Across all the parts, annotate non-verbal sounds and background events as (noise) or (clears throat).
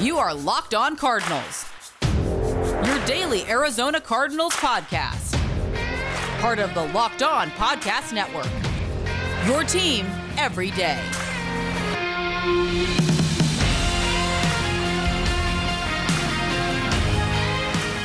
You are Locked On Cardinals, your daily Arizona Cardinals podcast. Part of the Locked On Podcast Network. Your team every day.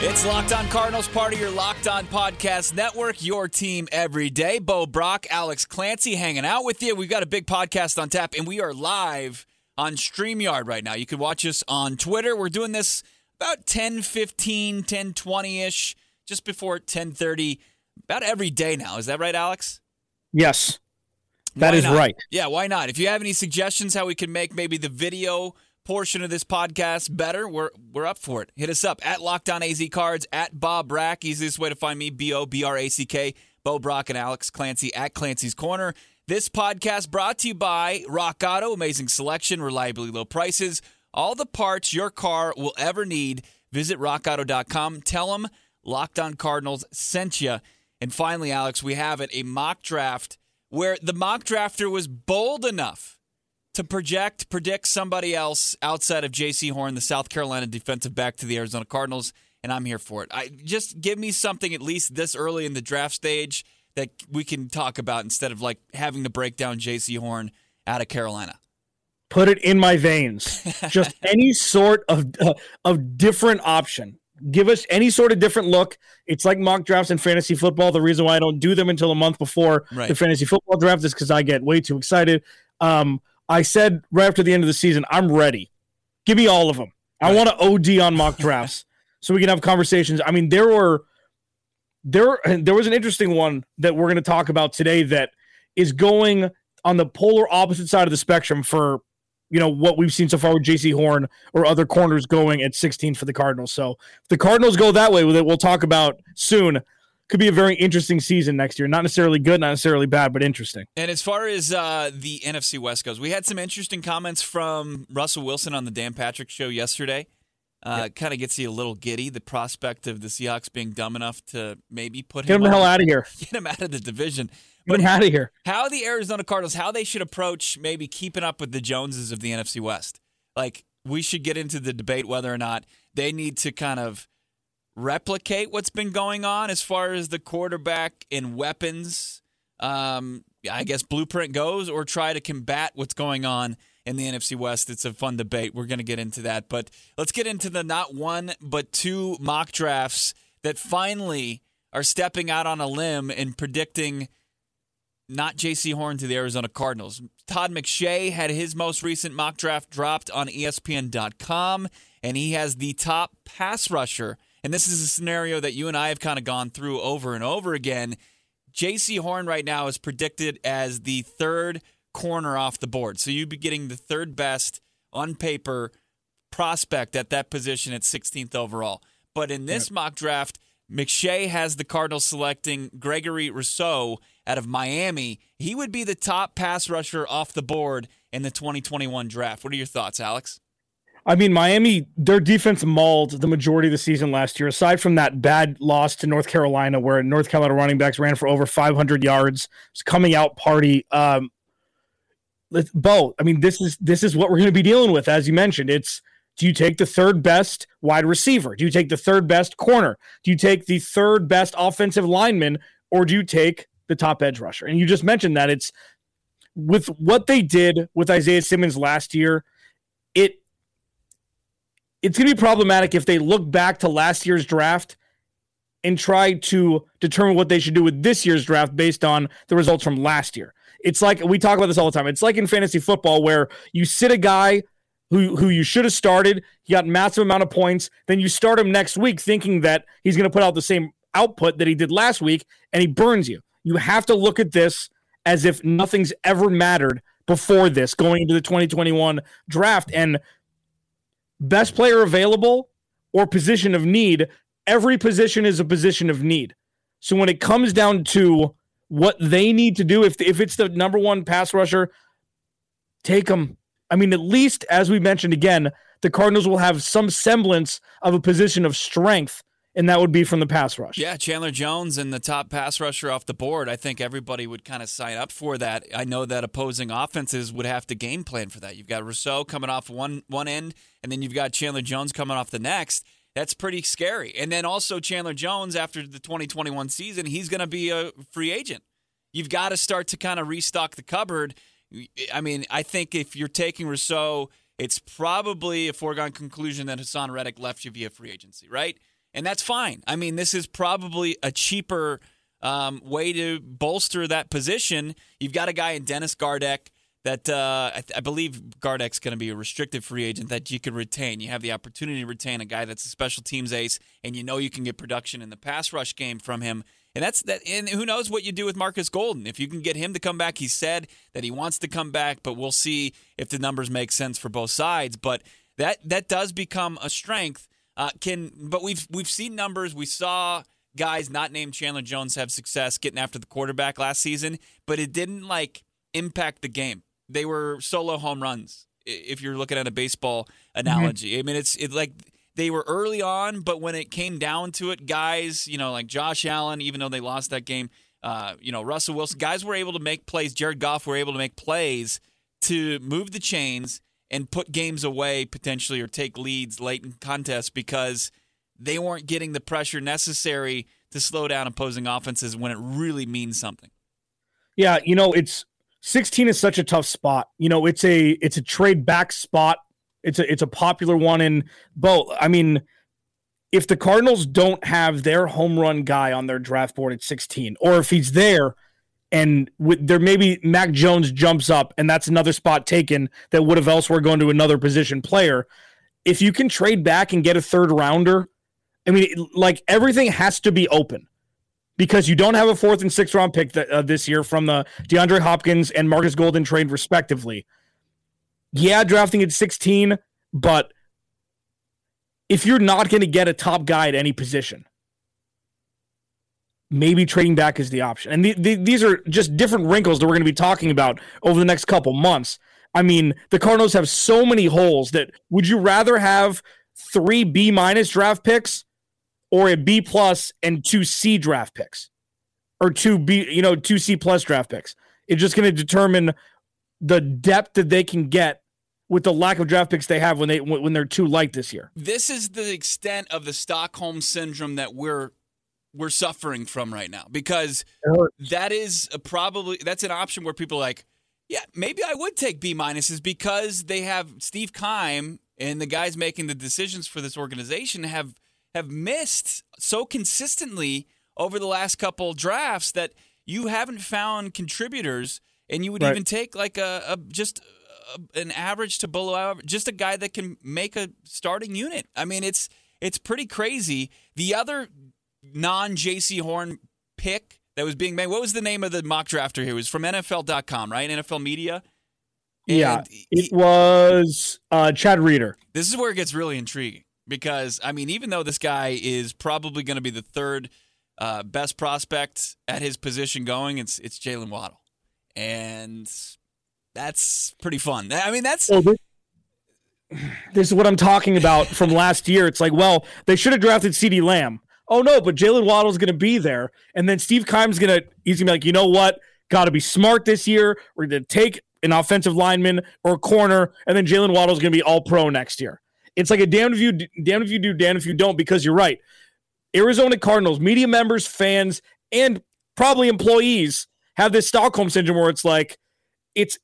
It's Locked On Cardinals, part of your Locked On Podcast Network, your team every day. Bo Brack, Alex Clancy hanging out with you. We've got a big podcast on tap, and we are live on StreamYard right now. You can watch us on Twitter. We're doing this about 10 15, 10 20 ish, just before 10 30, about every day now. Is that right, Alex? Yes. that Why is not? right. Yeah, why not? If you have any suggestions how we can make maybe the video portion of this podcast better, we're we're up for it. Hit us up at Lockdown AZ Cards at Bob Brack. Easiest way to find me: B O B R A C K. Bo Brack and Alex Clancy at Clancy's Corner. This podcast brought to you by Rock Auto. Amazing selection, reliably low prices, all the parts your car will ever need. Visit RockAuto.com. Tell them Locked On Cardinals sent you. And finally, Alex, we have it a mock draft where the mock drafter was bold enough to project, predict somebody else outside of Jaycee Horn, the South Carolina defensive back to the Arizona Cardinals, and I'm here for it. I just give me something at least this early in the draft stage that we can talk about instead of like having to break down Jaycee Horn out of Carolina. Put it in my veins. (laughs) Just any sort of uh, of different option. Give us any sort of different look. It's like mock drafts in fantasy football. The reason why I don't do them until a month before Right. the fantasy football draft is because I get way too excited. Um, I said right after the end of the season, I'm ready. Give me all of them. I want to OD on mock drafts (laughs) so we can have conversations. I mean, there were there (clears throat) there was an interesting one that we're going to talk about today that is going on the polar opposite side of the spectrum for you know what we've seen so far with Jaycee Horn or other corners going at 16 for the Cardinals. So if the Cardinals go that way with it, we'll talk about soon. Could be a very interesting season next year. Not necessarily good, not necessarily bad, but interesting. And as far as uh, the NFC West goes, we had some interesting comments from Russell Wilson on the Dan Patrick show yesterday. Uh, Kind of gets you a little giddy. The prospect of the Seahawks being dumb enough to maybe put Get him him the hell out of here. (laughs) get him out of the division. Get him out of here. how the Arizona Cardinals, how they should approach maybe keeping up with the Joneses of the NFC West. Like we should get into the debate whether or not they need to kind of replicate what's been going on as far as the quarterback and weapons. Um, I guess blueprint goes, or try to combat what's going on in the NFC West. It's a fun debate. We're going to get into that, but let's get into the not one but two mock drafts that finally are stepping out on a limb and predicting not Jaycee Horn to the Arizona Cardinals. Todd McShay had his most recent mock draft dropped on ESPN.com, and he has the top pass rusher. And this is a scenario that you and I have kind of gone through over and over again. J.C. Horn right now is predicted as the third corner off the board. So you'd be getting the third best on paper prospect at that position at 16th overall. But in this mock draft, McShay has the Cardinals selecting Gregory Rousseau out of Miami. He would be the top pass rusher off the board in the 2021 draft. What are your thoughts, Alex? I mean, Miami, their defense mauled the majority of the season last year, aside from that bad loss to North Carolina, where North Carolina running backs ran for over 500 yards. It's coming out party. Um, let's, Bo, I mean, this is this is what we're going to be dealing with, as you mentioned. It's do you take the third best wide receiver? Do you take the third best corner? Do you take the third best offensive lineman, or do you take the top edge rusher? And you just mentioned that it's with what they did with Isaiah Simmons last year. It it's going to be problematic if they look back to last year's draft and try to determine what they should do with this year's draft based on the results from last year. It's like we talk about this all the time. It's like in fantasy football where you sit a guy who who you should have started, he got massive amount of points, then you start him next week thinking that he's going to put out the same output that he did last week and he burns you. You have to look at this as if nothing's ever mattered before this going into the 2021 draft and best player available or position of need, every position is a position of need. So when it comes down to what they need to do, if if it's the number one pass rusher, take them. I mean, at least as we mentioned again, the Cardinals will have some semblance of a position of strength and that would be from the pass rush. Yeah, Chandler Jones and the top pass rusher off the board. I think everybody would kind of sign up for that. I know that opposing offenses would have to game plan for that. You've got Rousseau coming off one one end, and then you've got Chandler Jones coming off the next. That's pretty scary. And then also Chandler Jones after the 2021 season, he's going to be a free agent. You've got to start to kind of restock the cupboard. I mean, I think if you're taking Rousseau, it's probably a foregone conclusion that Haason Reddick left you via free agency, right? and that's fine. I mean, this is probably a cheaper um, way to bolster that position. You've got a guy in Dennis Gardeck that uh, I, th- I, believe Gardeck's going to be a restricted free agent that you can retain. You have the opportunity to retain a guy that's a special teams ace, and you know you can get production in the pass rush game from him. And that's that. And who knows what you do with Marcus Golden if you can get him to come back. He said that he wants to come back, but we'll see if the numbers make sense for both sides. But that that does become a strength uh, can but we've we've seen numbers. We saw guys not named Chandler Jones have success getting after the quarterback last season, but it didn't like impact the game. They were solo home runs. If you're looking at a baseball analogy, mm-hmm. I mean it's it like they were early on, but when it came down to it, guys, you know, like Josh Allen, even though they lost that game, uh, you know, Russell Wilson, guys were able to make plays. Jared Goff were able to make plays to move the chains and put games away potentially or take leads late in contests because they weren't getting the pressure necessary to slow down opposing offenses when it really means something. Yeah, you know, it's 16 is such a tough spot. You know, it's a it's a trade back spot. It's a it's a popular one in both. I mean, if the Cardinals don't have their home run guy on their draft board at 16 or if he's there, and with, there maybe Mac Jones jumps up, and that's another spot taken that would have elsewhere gone to another position player. If you can trade back and get a third rounder, I mean, like everything has to be open because you don't have a fourth and sixth round pick th- uh, this year from the DeAndre Hopkins and Marcus Golden trade, respectively. Yeah, drafting at 16, but if you're not going to get a top guy at any position, maybe trading back is the option. And the, the, these are just different wrinkles that we're going to be talking about over the next couple months. I mean, the Cardinals have so many holes that would you rather have three B minus draft picks or a B plus and two C draft picks or two B, you know, two C plus draft picks? It's just going to determine the depth that they can get with the lack of draft picks they have when they when they're too light this year. This is the extent of the Stockholm syndrome that we're we're suffering from right now because that is probably that's an option where people are like, yeah, maybe I would take B minuses because they have Steve Keim and the guys making the decisions for this organization have have missed so consistently over the last couple drafts that you haven't found contributors and you would right. even take like a, a just a, an average to below average, just a guy that can make a starting unit. I mean, it's it's pretty crazy. The other non Jaycee Horn pick that was being made. What was the name of the mock drafter here? It was from NFL.com, right? NFL Media. And yeah, it was uh, Chad Reeder. This is where it gets really intriguing because I mean, even though this guy is probably going to be the third uh, best prospect at his position going, it's it's Jaylen Waddle, and that's pretty fun. I mean, that's. Well, this, this is what I'm talking about from (laughs) last year. It's like, well, they should have drafted CeeDee Lamb oh no, but Jaylen Waddle's going to be there. And then Steve Keim's going to, he's going to be like, you know what? Got to be smart this year. We're going to take an offensive lineman or a corner, and then Jaylen Waddle's going to be all pro next year. It's like a damn if you, damn if you do, damn if you don't, because you're right. Arizona Cardinals, media members, fans, and probably employees have this Stockholm syndrome where it's like, it's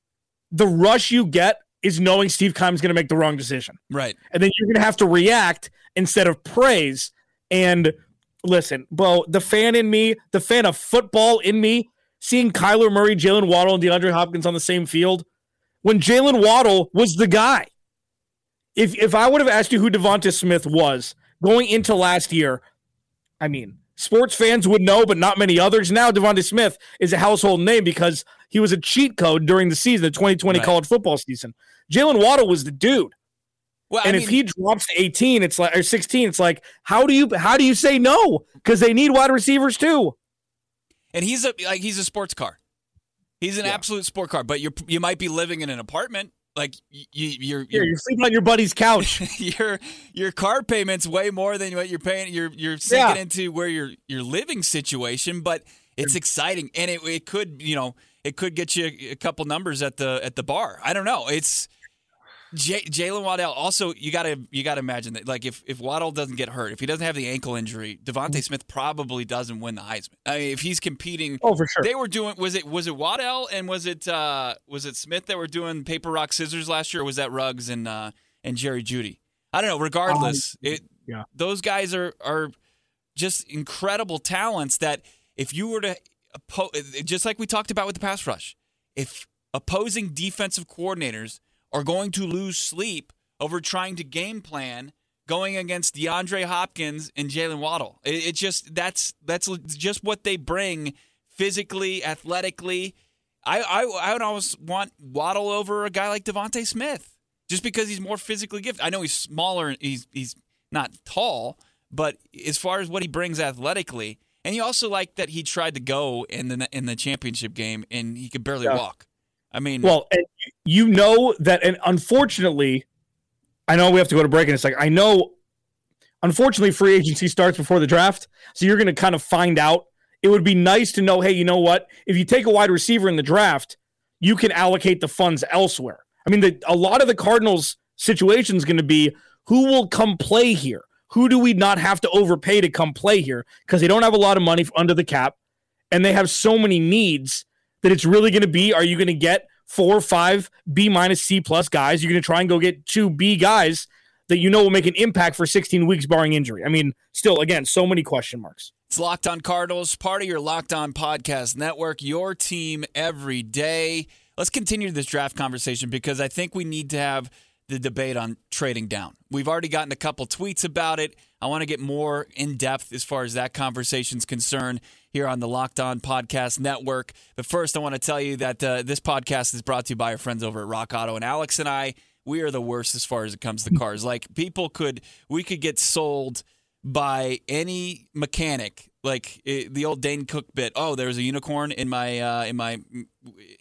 the rush you get is knowing Steve Keim's going to make the wrong decision. Right. And then you're going to have to react instead of praise. And listen, bro, the fan in me, the fan of football in me, seeing Kyler Murray, Jaylen Waddle, and DeAndre Hopkins on the same field when Jaylen Waddle was the guy. If if I would have asked you who DeVonta Smith was going into last year, I mean, sports fans would know, but not many others. Now DeVonta Smith is a household name because he was a cheat code during the season, the 2020 right. college football season. Jaylen Waddle was the dude. Well, and I if he drops to 18, it's like or 16, it's like how do you how do you say no? Because they need wide receivers too. And he's a like he's a sports car. He's an yeah. absolute sport car, but you you might be living in an apartment. Like you, you're, you're you're sleeping on your buddy's couch. (laughs) your your car payments way more than what you're paying. You're you're sinking Yeah. into where your your living situation, but it's exciting, and it it could you know it could get you a couple numbers at the at the bar. I don't know. It's J- Jaylen Waddle. Also, you got to you got to imagine that like if if Waddle doesn't get hurt, if he doesn't have the ankle injury, DeVonta Smith probably doesn't win the Heisman. I mean, if he's competing. oh, for sure. They were doing was it was it Waddle and was it uh was it Smith that were doing paper rock scissors last year or was that Ruggs and uh and Jerry Jeudy? I don't know. Regardless, it yeah. those guys are are just incredible talents that if you were to just like we talked about with the pass rush, if opposing defensive coordinators are going to lose sleep over trying to game plan going against DeAndre Hopkins and Jaylen Waddle. It, it just that's that's just what they bring physically, athletically. I, I I would almost want Waddle over a guy like DeVonta Smith just because he's more physically gifted. I know he's smaller, he's he's not tall, but as far as what he brings athletically, and you also like that he tried to go in the in the championship game and he could barely Yeah. walk. I mean, Well, and you know that, and unfortunately, I know we have to go to break in a second. I know, unfortunately, free agency starts before the draft, so you're going to kind of find out. It would be nice to know, hey, you know what? If you take a wide receiver in the draft, you can allocate the funds elsewhere. I mean, the, a lot of the Cardinals' situation is going to be who will come play here. Who do we not have to overpay to come play here? Because they don't have a lot of money under the cap, and they have so many needs that it's really going to be are you going to get four or five B minus C plus guys? You're going to try and go get two B guys that you know will make an impact for 16 weeks barring injury. I mean, still, again, so many question marks. It's Locked On Cardinals, part of your Locked On Podcast Network, your team every day. Let's continue this draft conversation because I think we need to have the debate on trading down. We've already gotten a couple tweets about it. I want to get more in depth as far as that conversation's concerned here on the Locked On Podcast Network. But first, I want to tell you that uh, this podcast is brought to you by our friends over at Rock Auto. And Alex and I, we are the worst as far as it comes to cars. Like, people could, we could get sold by any mechanic like it, the old Dane Cook bit. Oh, there's a unicorn in my uh, in my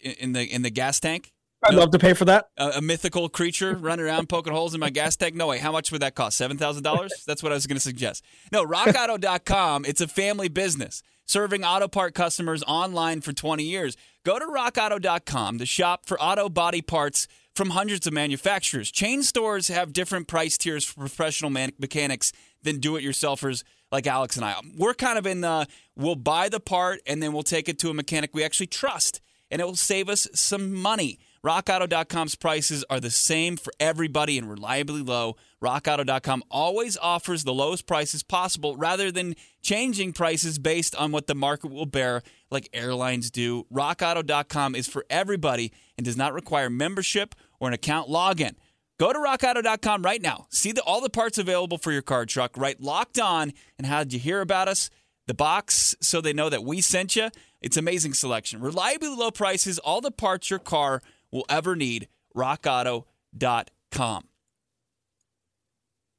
in the in the gas tank. I'd love to pay for that. A, a mythical creature running around poking holes in my gas tank. No way. How much would that cost? Seven thousand dollars. (laughs) That's what I was going to suggest. No, RockAuto.com. It's a family business serving auto part customers online for 20 years. Go to RockAuto.com to shop for auto body parts from hundreds of manufacturers. Chain stores have different price tiers for professional man- mechanics than do-it-yourselfers like Alex and I. We're kind of in the we'll buy the part and then we'll take it to a mechanic we actually trust, and it will save us some money. RockAuto.com's prices are the same for everybody and reliably low. RockAuto.com always offers the lowest prices possible rather than changing prices based on what the market will bear, like airlines do. RockAuto.com is for everybody and does not require membership or an account login. Go to rockauto.com right now. See the, all the parts available for your car truck, right? Locked on. And how did you hear about us? The box, so they know that we sent you. It's amazing selection. Reliably low prices, all the parts your car will ever need. RockAuto.com.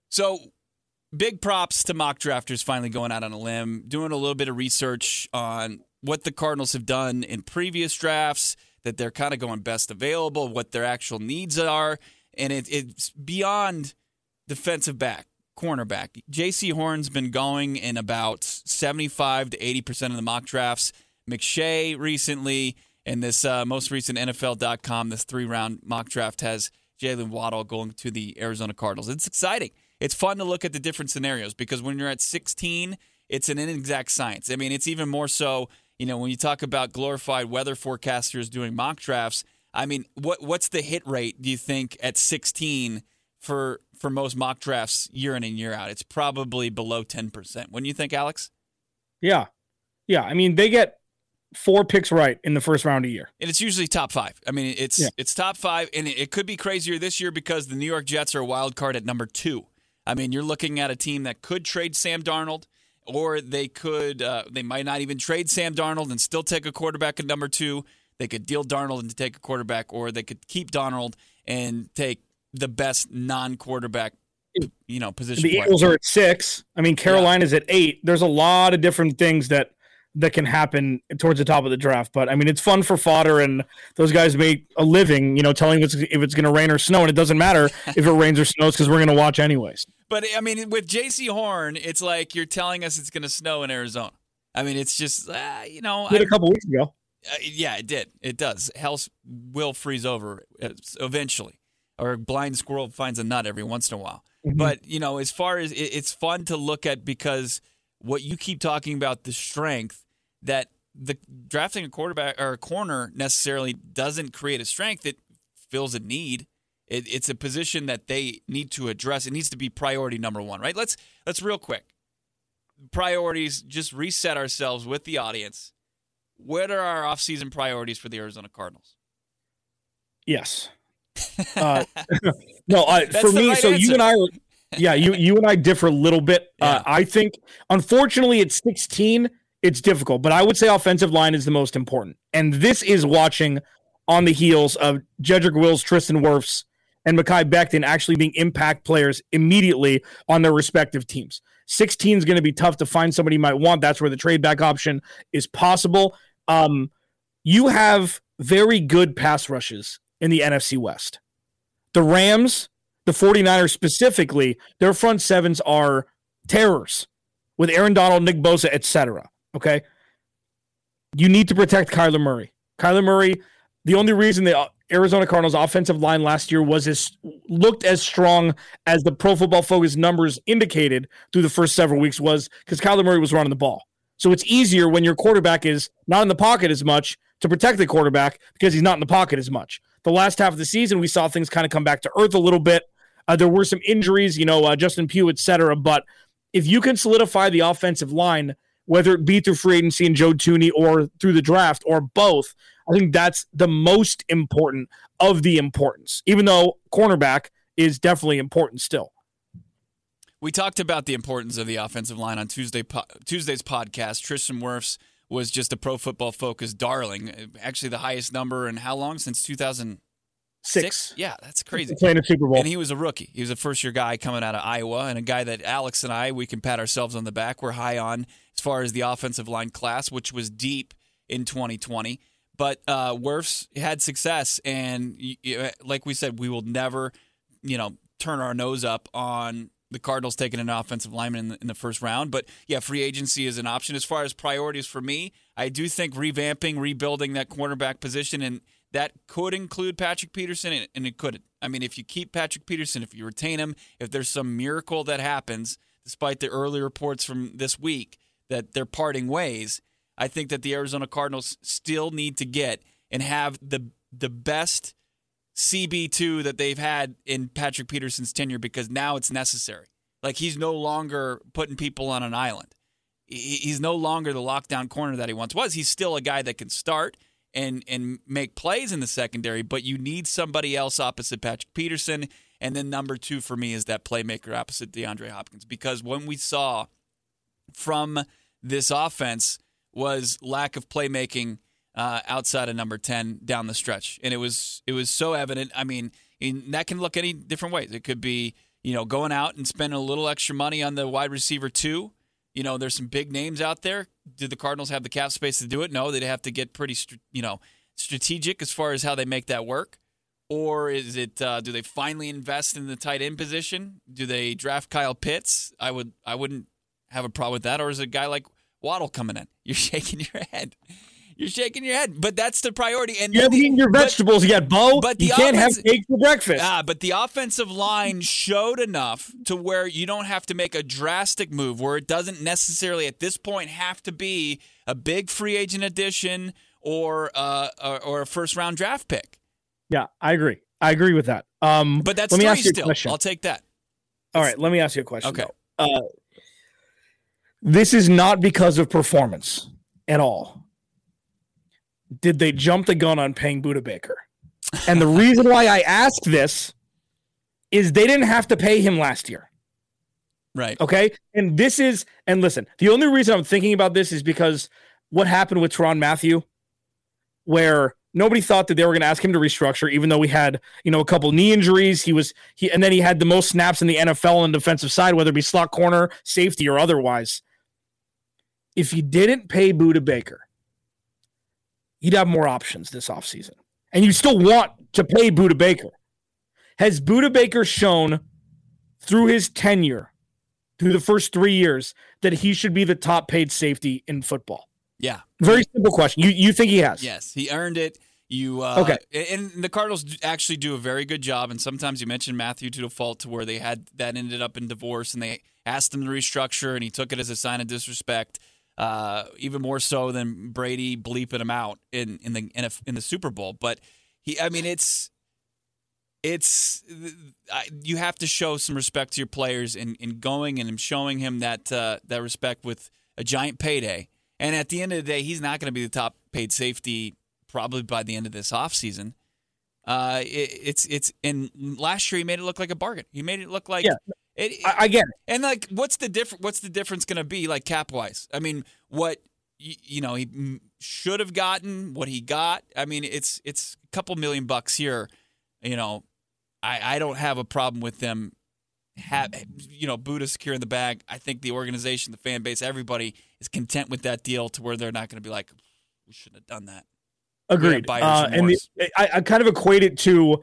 So, big props to mock drafters finally going out on a limb, doing a little bit of research on what the Cardinals have done in previous drafts, that they're kind of going best available, what their actual needs are. And it, it's beyond defensive back, cornerback. Jaycee Horn's been going in about 75 to 80% of the mock drafts. McShay recently, and this uh, most recent NFL.com, this three round mock draft has Jaylen Waddle going to the Arizona Cardinals. It's exciting. It's fun to look at the different scenarios because when you're at 16, it's an inexact science. I mean, it's even more so, you know, when you talk about glorified weather forecasters doing mock drafts. I mean, what what's the hit rate, do you think, at 16 for for most mock drafts year in and year out? It's probably below 10%. When you think, Alex? Yeah. Yeah. I mean, they get four picks right in the first round a year. And it's usually top five. I mean, it's Yeah. it's top five, and it, it could be crazier this year because the New York Jets are a wild card at number two. I mean, you're looking at a team that could trade Sam Darnold, or they could uh, they might not even trade Sam Darnold and still take a quarterback at number two. They could deal Darnold and take a quarterback, or they could keep Darnold and take the best non-quarterback, you know, position. The player. Eagles are at six. I mean, Carolina's at eight. There's a lot of different things that that can happen towards the top of the draft. But I mean, it's fun for fodder, and those guys make a living, you know, telling us if it's going to rain or snow, and it doesn't matter (laughs) if it rains or snows because we're going to watch anyways. But I mean, with Jaycee Horn, it's like you're telling us it's going to snow in Arizona. I mean, it's just uh, you know, did a couple weeks ago. Uh, yeah, it did. It does. Hell will freeze over uh, eventually, or a blind squirrel finds a nut every once in a while. Mm-hmm. But you know, as far as it, it's fun to look at because what you keep talking about the strength that the drafting a quarterback or a corner necessarily doesn't create a strength; it fills a need. It, it's a position that they need to address. It needs to be priority number one, right? Let's let's real quick priorities. Just reset ourselves with the audience. What are our offseason priorities for the Arizona Cardinals? Yes. (laughs) Uh, (laughs) no, I, for me, right so answer. you and I were, yeah, you you and I differ a little bit. Uh, yeah. Uh, I think, unfortunately, at 16, it's difficult, but I would say offensive line is the most important. And this is watching on the heels of Jedrick Wills, Tristan Wirfs, and Mekhi Becton actually being impact players immediately on their respective teams. 16 is going to be tough to find somebody you might want. That's where the trade back option is possible. Um, you have very good pass rushes in the NFC West. The Rams, the 49ers specifically, their front sevens are terrors with Aaron Donald, Nick Bosa, etc. Okay. You need to protect Kyler Murray. Kyler Murray, the only reason the uh, Arizona Cardinals offensive line last year was as looked as strong as the Pro Football Focus numbers indicated through the first several weeks was because Kyler Murray was running the ball. So it's easier when your quarterback is not in the pocket as much to protect the quarterback because he's not in the pocket as much. The last half of the season, we saw things kind of come back to earth a little bit. Uh, there were some injuries, you know, uh, Justin Pugh, et cetera. But if you can solidify the offensive line, whether it be through free agency and Joe Thuney or through the draft or both, I think that's the most important of the importance, even though cornerback is definitely important still. We talked about the importance of the offensive line on Tuesday po- Tuesday's podcast. Tristan Wirfs was just a pro football focused darling. Actually, the highest number in how long? Since 2006? Six. Yeah, that's crazy. Playing a Super Bowl. And he was a rookie. He was a first year guy coming out of Iowa and a guy that Alex and I, we can pat ourselves on the back. We're high on as far as the offensive line class, which was deep in 2020. But uh, Wirfs had success, and like we said, we will never, you know, turn our nose up on the Cardinals taking an offensive lineman in the, in the, first round. But yeah, free agency is an option. As far as priorities for me, I do think revamping, rebuilding that cornerback position, and that could include Patrick Peterson, and, it could. I mean, if you keep Patrick Peterson, if you retain him, if there's some miracle that happens, despite the early reports from this week that they're parting ways, I think that the Arizona Cardinals still need to get and have the the best CB2 that they've had in Patrick Peterson's tenure because now it's necessary. Like he's no longer putting people on an island. He's no longer the lockdown corner that he once was. He's still a guy that can start and and make plays in the secondary, but you need somebody else opposite Patrick Peterson. And then number two for me is that playmaker opposite DeAndre Hopkins because when we saw from this offense was lack of playmaking uh, outside of number 10 down the stretch. And it was it was so evident. I mean, in, that can look any different ways. It could be, you know, going out and spending a little extra money on the wide receiver too. You know, there's some big names out there. Do the Cardinals have the cap space to do it? No, they'd have to get pretty, you know, strategic as far as how they make that work. Or is it? Uh, do they finally invest in the tight end position? Do they draft Kyle Pitts? I would. I wouldn't have a problem with that. Or is it a guy like Waddle coming in. (laughs) You're shaking your head. You're shaking your head, but that's the priority. And you haven't eaten your vegetables but, yet, Bo. But you can't have cake for breakfast. Ah, but the offensive line showed enough to where you don't have to make a drastic move, where it doesn't necessarily at this point have to be a big free agent addition or uh, or, or a first round draft pick. Yeah, I agree. I agree with that. Um, but that's let me ask you still. A question. I'll take that. All right, let me ask you a question. Okay. Uh, this is not because of performance at all. Did they jump the gun on paying Budda Baker? And the reason why I ask this is they didn't have to pay him last year. Right. Okay. And this is, and listen, the only reason I'm thinking about this is because what happened with Tyrann Mathieu, where nobody thought that they were going to ask him to restructure, even though we had, you know, a couple knee injuries. He was, he, and then he had the most snaps in the NFL on the defensive side, whether it be slot corner, safety, or otherwise if you didn't pay Budda Baker, you'd have more options this offseason. And you still want to pay Budda Baker. Has Budda Baker shown through his tenure, through the first three years, that he should be the top paid safety in football? Yeah. Very simple question. You you think he has? Yes, he earned it. You uh, Okay. and the Cardinals actually do a very good job. And sometimes you mentioned Mathieu to a fault, to where they had that ended up in divorce, and they asked him to restructure, and he took it as a sign of disrespect. Uh, even more so than Brady bleeping him out in in the in, a, in the Super Bowl. But he, I mean, it's it's I, you have to show some respect to your players in, in going and showing him that uh, that respect with a giant payday. And at the end of the day, he's not going to be the top paid safety probably by the end of this offseason. Uh, it, it's it's and last year he made it look like a bargain. He made it look like Yeah. It, I, I get it. and like, what's the difference? What's the difference going to be like cap wise? I mean, what you, you know he should have gotten, what he got. I mean, it's it's a couple million bucks here. You know, I I don't have a problem with them. Have you know Budda secure in the bag? I think the organization, the fan base, everybody is content with that deal to where they're not going to be like, we shouldn't have done that. Agreed. Uh, and the. I, I kind of equate it to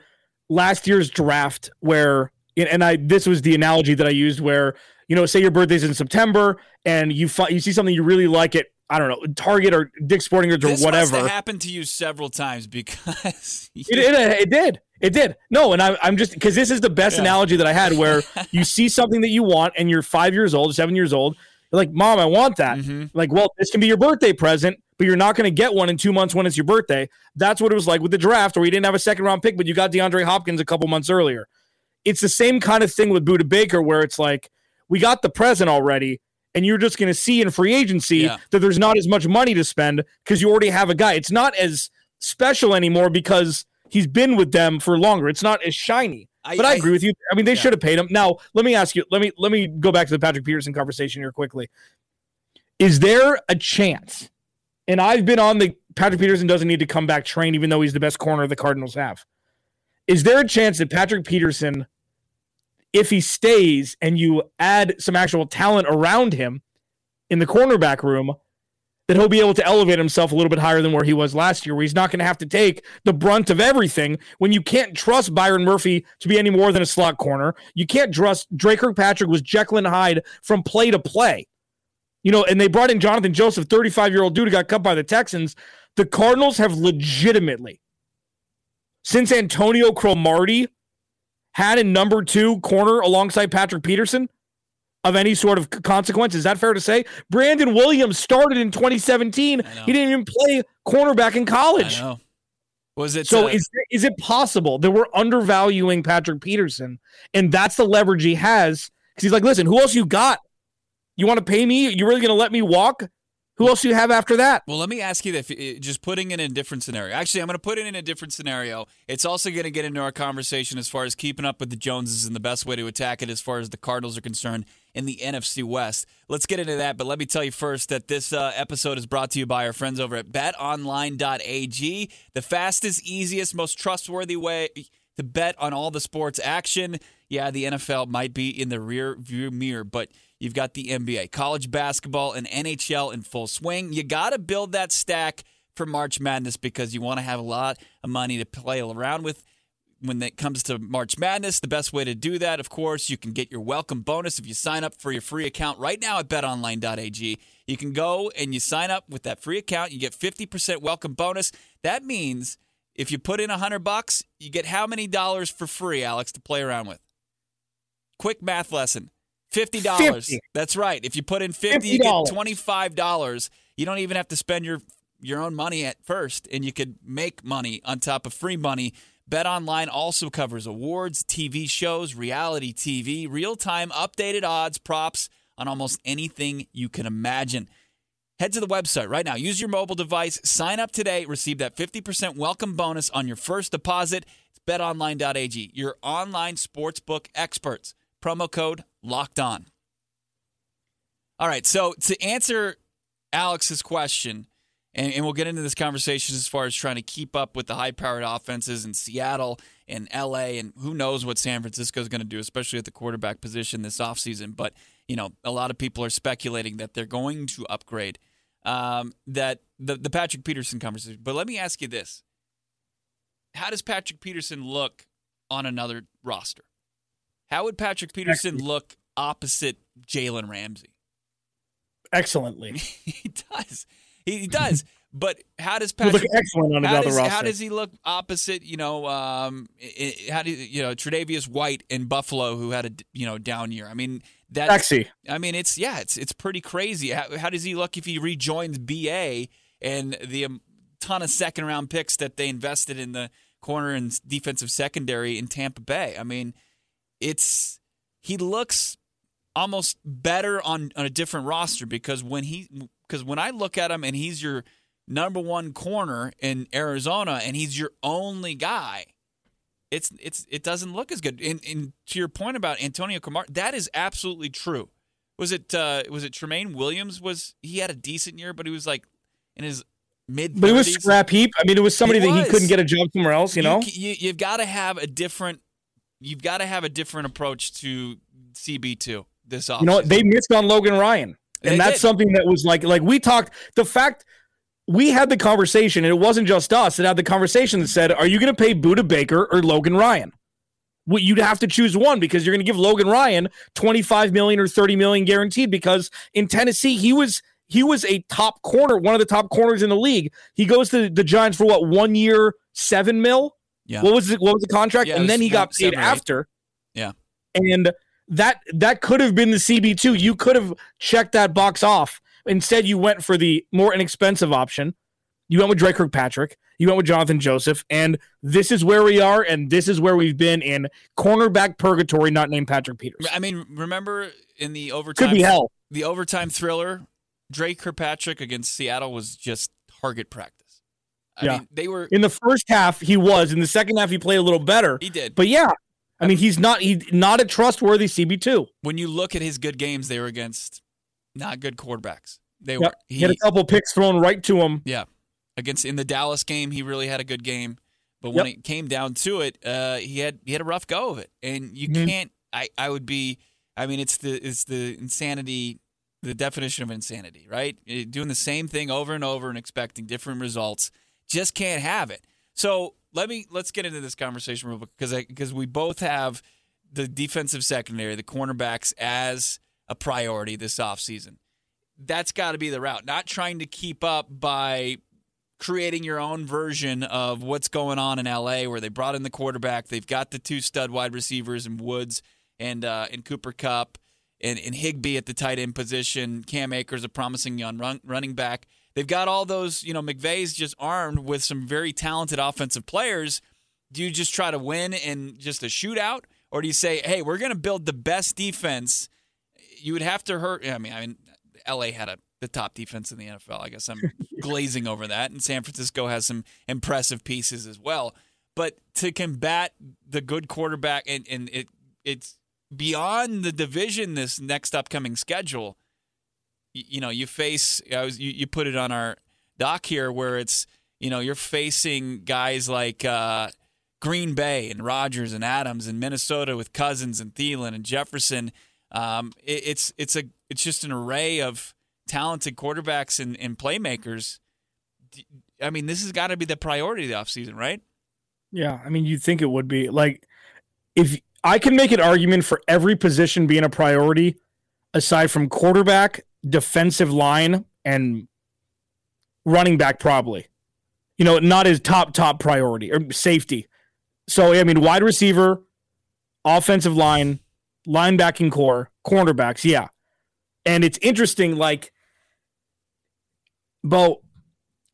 last year's draft where, and I this was the analogy that I used where you know, say your birthday's in September and you fi- you see something you really like it I don't know Target or Dick's Sporting Goods or This whatever. happened to you several times because (laughs) It, it, it did. It did. No, and I, I'm just because this is the best Yeah. analogy that I had where (laughs) you see something that you want and you're five years old, seven years old. You're like, Mom, I want that. Mhm. Like, well, this can be your birthday present, but you're not going to get one in two months when it's your birthday. That's what it was like with the draft, where you didn't have a second round pick, but you got DeAndre Hopkins a couple months earlier. It's the same kind of thing with Budda Baker, where it's like, we got the present already, and you're just going to see in free agency Yeah. that there's not as much money to spend because you already have a guy. It's not as special anymore because he's been with them for longer. It's not as shiny. But I, agree with you. I mean, they Yeah. should have paid him. Now, let me ask you. Let me let me go back to the Patrick Peterson conversation here quickly. Is there a chance? And I've been on the Patrick Peterson doesn't need to come back train, even though he's the best corner the Cardinals have. Is there a chance that Patrick Peterson, if he stays and you add some actual talent around him in the cornerback room, that he'll be able to elevate himself a little bit higher than where he was last year, where he's not going to have to take the brunt of everything when you can't trust Byron Murphy to be any more than a slot corner. You can't trust Dre Kirkpatrick was Jekyll and Hyde from play to play. You know, and they brought in Jonathan Joseph, 35 year old dude who got cut by the Texans. The Cardinals have legitimately, since Antonio Cromartie had a number two corner alongside Patrick Peterson, of any sort of consequence. Is that fair to say? Brandon Williams started in 2017. He didn't even play cornerback in I college. know. Was it So uh, is is it possible that we're undervaluing Patrick Peterson, and that's the leverage he has? Because he's like, listen, who else you got? You want to pay me? You really going to let me walk? Who else do you have after that? Well, let me ask you that. Just putting it in a different scenario. Actually, I'm going to put it in a different scenario. It's also going to get into our conversation as far as keeping up with the Joneses and the best way to attack it as far as the Cardinals are concerned in the NFC West. Let's get into that. But let me tell you first that this uh, episode is brought to you by our friends over at betonline.ag, the fastest, easiest, most trustworthy way to bet on all the sports action. Yeah, the NFL might be in the rear view mirror, but you've got the NBA, college basketball, and NHL in full swing. You got to build that stack for March Madness because you want to have a lot of money to play around with. When it comes to March Madness, the best way to do that, of course, you can get your welcome bonus if you sign up for your free account right now at betonline.ag. You can go and you sign up with that free account, you get 50% welcome bonus. That means if you put in 100 bucks, you get how many dollars for free, Alex, to play around with? Quick math lesson. Fifty dollars. That's right. If you put in fifty, you get twenty-five dollars. You don't even have to spend your your own money at first, and you could make money on top of free money. Bet Online also covers awards, TV shows, reality TV, real-time updated odds, props on almost anything you can imagine. Head to the website right now. Use your mobile device. Sign up today. Receive that 50% welcome bonus on your first deposit. It's betonline.ag, your online sportsbook experts. Promo code locked on. All right. So to answer Alex's question, and, and we'll get into this conversation as far as trying to keep up with the high powered offenses in Seattle and LA, and who knows what San Francisco is going to do, especially at the quarterback position this offseason. But, you know, a lot of people are speculating that they're going to upgrade um, that the, the Patrick Peterson conversation. But let me ask you this How does Patrick Peterson look on another roster? How would Patrick Peterson look opposite Jalen Ramsey? Excellently. (laughs) he does. He does. (laughs) But how does He Patrick look excellent on another does, roster. how does he look opposite? You know, um, how do you, you know Tre'Davious White in Buffalo, who had a you know down year? I mean, that's Sexy. I mean, it's yeah, it's it's pretty crazy. How, how does he look if he rejoins BA and the um, ton of second round picks that they invested in the corner and defensive secondary in Tampa Bay? I mean, it's he looks almost better on, on a different roster because when he because when I look at him and he's your number one corner in Arizona and he's your only guy, it's it's it doesn't look as good. And, and to your point about Antonio Camar, that is absolutely true. Was it uh, was it Tremaine Williams? Was he had a decent year, but he was like in his mid. But it was scrap heap. I mean, it was somebody It that he couldn't get a job somewhere else. You know, you, you, have got to have a different. You've got to have a different approach to CB two this offseason. you know what? They missed on Logan Ryan, and They that's did. something that was like like we talked. The fact we had the conversation, and it wasn't just us that had the conversation that said, "Are you going to pay Budda Baker or Logan Ryan?" Well, you'd have to choose one because you're going to give Logan Ryan 25 million or 30 million guaranteed because in Tennessee he was he was a top corner, one of the top corners in the league. He goes to the Giants for what one year, seven mil. Yeah. What was it? What was the contract? Yeah, and then he got paid after. Yeah. And that that could have been the CB two. You could have checked that box off. Instead, you went for the more inexpensive option. You went with Dre Kirkpatrick. You went with Jonathan Joseph, and this is where we are, and this is where we've been in cornerback purgatory, not named Patrick Peters. I mean, remember in the overtime Could be hell. the overtime thriller, Dre Kirkpatrick against Seattle was just target practice. I Yeah. mean, they were. In the first half, he was. In the second half, he played a little better. He did. But yeah, I mean, he's not he's not a trustworthy CB two. when you look at his good games, they were against not good quarterbacks. They were. Yep. He had a couple picks thrown right to him. Yeah. Against in the Dallas game, he really had a good game. But when Yep. it came down to it, uh, he had he had a rough go of it. And you Mhm. can't I, I would be I mean it's the it's the insanity the definition of insanity, right? Eh, Doing the same thing over and over and expecting different results. Just can't have it. So let me let's get into this conversation real quick because because we both have the defensive secondary, the cornerbacks as a priority this offseason. That's got to be the route. Not trying to keep up by creating your own version of what's going on in LA, where they brought in the quarterback. They've got the two stud wide receivers in Woods and uh, and Cooper Kupp and, and Higbee at the tight end position. Cam Akers, a promising young run, running back. They've got all those. You know, McVay's just armed with some very talented offensive players. Do you just try to win in just a shootout, or do you say, "Hey, we're going to build the best defense"? You would have to hurt. I mean, I mean, LA had a the top defense in the NFL. I guess I'm (laughs) glazing over that, and San Francisco has some impressive pieces as well. But to combat the good quarterback, and, and it it's beyond the division. This next upcoming schedule, you, know, you face. I was you, you put it on our doc here, where it's you know you're facing guys like. Uh, Green Bay and Rodgers and Adams and Minnesota with Cousins and Thielen and Jefferson. Um, it, it's it's a it's just an array of talented quarterbacks and, and playmakers. I mean, this has got to be the priority of the offseason, right? Yeah, I mean, you'd think it would be like if I can make an argument for every position being a priority, aside from quarterback, defensive line, and running back, probably. You know, not his top top priority or safety. So I mean, wide receiver, offensive line, linebacking core, cornerbacks, yeah. And it's interesting, like, Bo,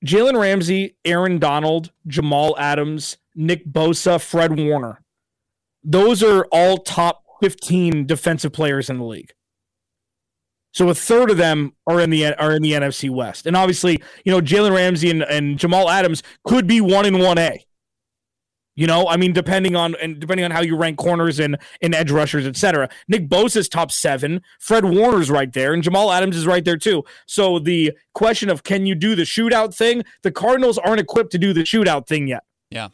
Jalen Ramsey, Aaron Donald, Jamal Adams, Nick Bosa, Fred Warner. Those are all top 15 defensive players in the league. So a third of them are in the are in the NFC West. And obviously, you know, Jalen Ramsey and, and Jamal Adams could be one in one A. You know, I mean, depending on and depending on how you rank corners and, and edge rushers, etc. Nick Bosa's top seven. Fred Warner's right there, and Jamal Adams is right there too. So the question of can you do the shootout thing? The Cardinals aren't equipped to do the shootout thing yet. Yeah,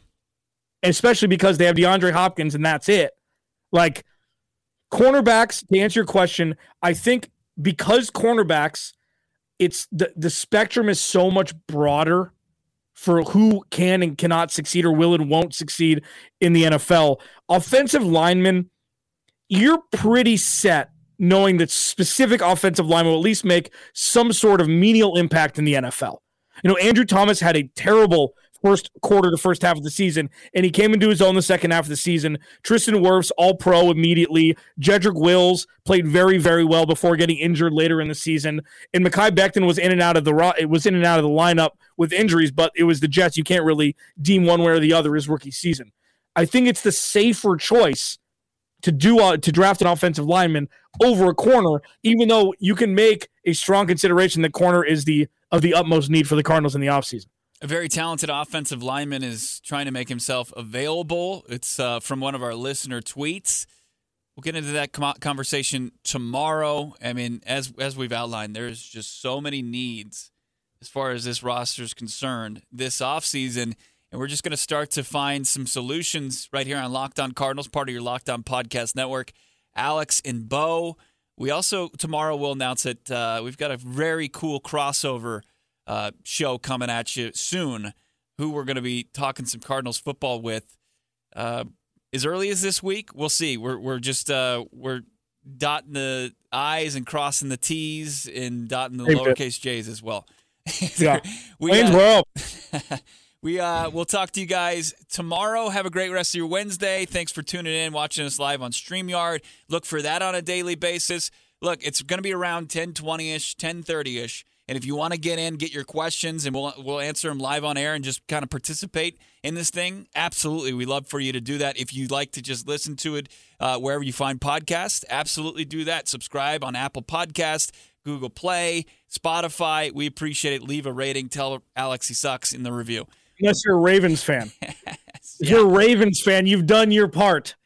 especially because they have DeAndre Hopkins and that's it. Like cornerbacks, to answer your question, I think because cornerbacks, it's the the spectrum is so much broader for who can and cannot succeed or will and won't succeed in the NFL. Offensive linemen, you're pretty set knowing that specific offensive linemen will at least make some sort of menial impact in the NFL. You know, Andrew Thomas had a terrible first quarter to first half of the season, and he came into his own the second half of the season. Tristan Wirfs, all pro immediately. Jedrick Wills played very, very well before getting injured later in the season. And Mekhi Becton was in and out of the it was in and out of the lineup with injuries, but it was the Jets. You can't really deem one way or the other his rookie season. I think it's the safer choice to do uh, to draft an offensive lineman over a corner, even though you can make a strong consideration that corner is the of the utmost need for the Cardinals in the offseason. A very talented offensive lineman is trying to make himself available. It's uh, from one of our listener tweets. We'll get into that conversation tomorrow. I mean, as as we've outlined, there's just so many needs as far as this roster is concerned this offseason. And we're just going to start to find some solutions right here on Locked On Cardinals, part of your Locked On Podcast Network. Alex and Bo. We also, tomorrow, will announce that uh, we've got a very cool crossover uh, show coming at you soon. Who we're going to be talking some Cardinals football with uh, as early as this week. We'll see. We're we're just uh, we're dotting the i's and crossing the t's and dotting the lowercase j's as well. (laughs) yeah, we, uh, (laughs) we uh, we'll talk to you guys tomorrow. Have a great rest of your Wednesday. Thanks for tuning in, watching us live on StreamYard. Look for that on a daily basis. Look, it's going to be around 10 20 ish, 10 30 ish. And if you want to get in, get your questions, and we'll we'll answer them live on air and just kind of participate in this thing. Absolutely, we love for you to do that. If you'd like to just listen to it uh, wherever you find podcasts, absolutely do that. Subscribe on Apple Podcast, Google Play, Spotify. We appreciate it. Leave a rating. Tell Alex he sucks in the review. Unless you're a Ravens fan. (laughs) yes, if yeah. you're a Ravens fan, you've done your part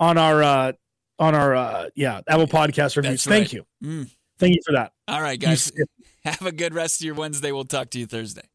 on our uh, on our uh, yeah Apple Podcast reviews. Thank you. Mm. Thank you for that. All right, guys. (laughs) Have a good rest of your Wednesday. We'll talk to you Thursday.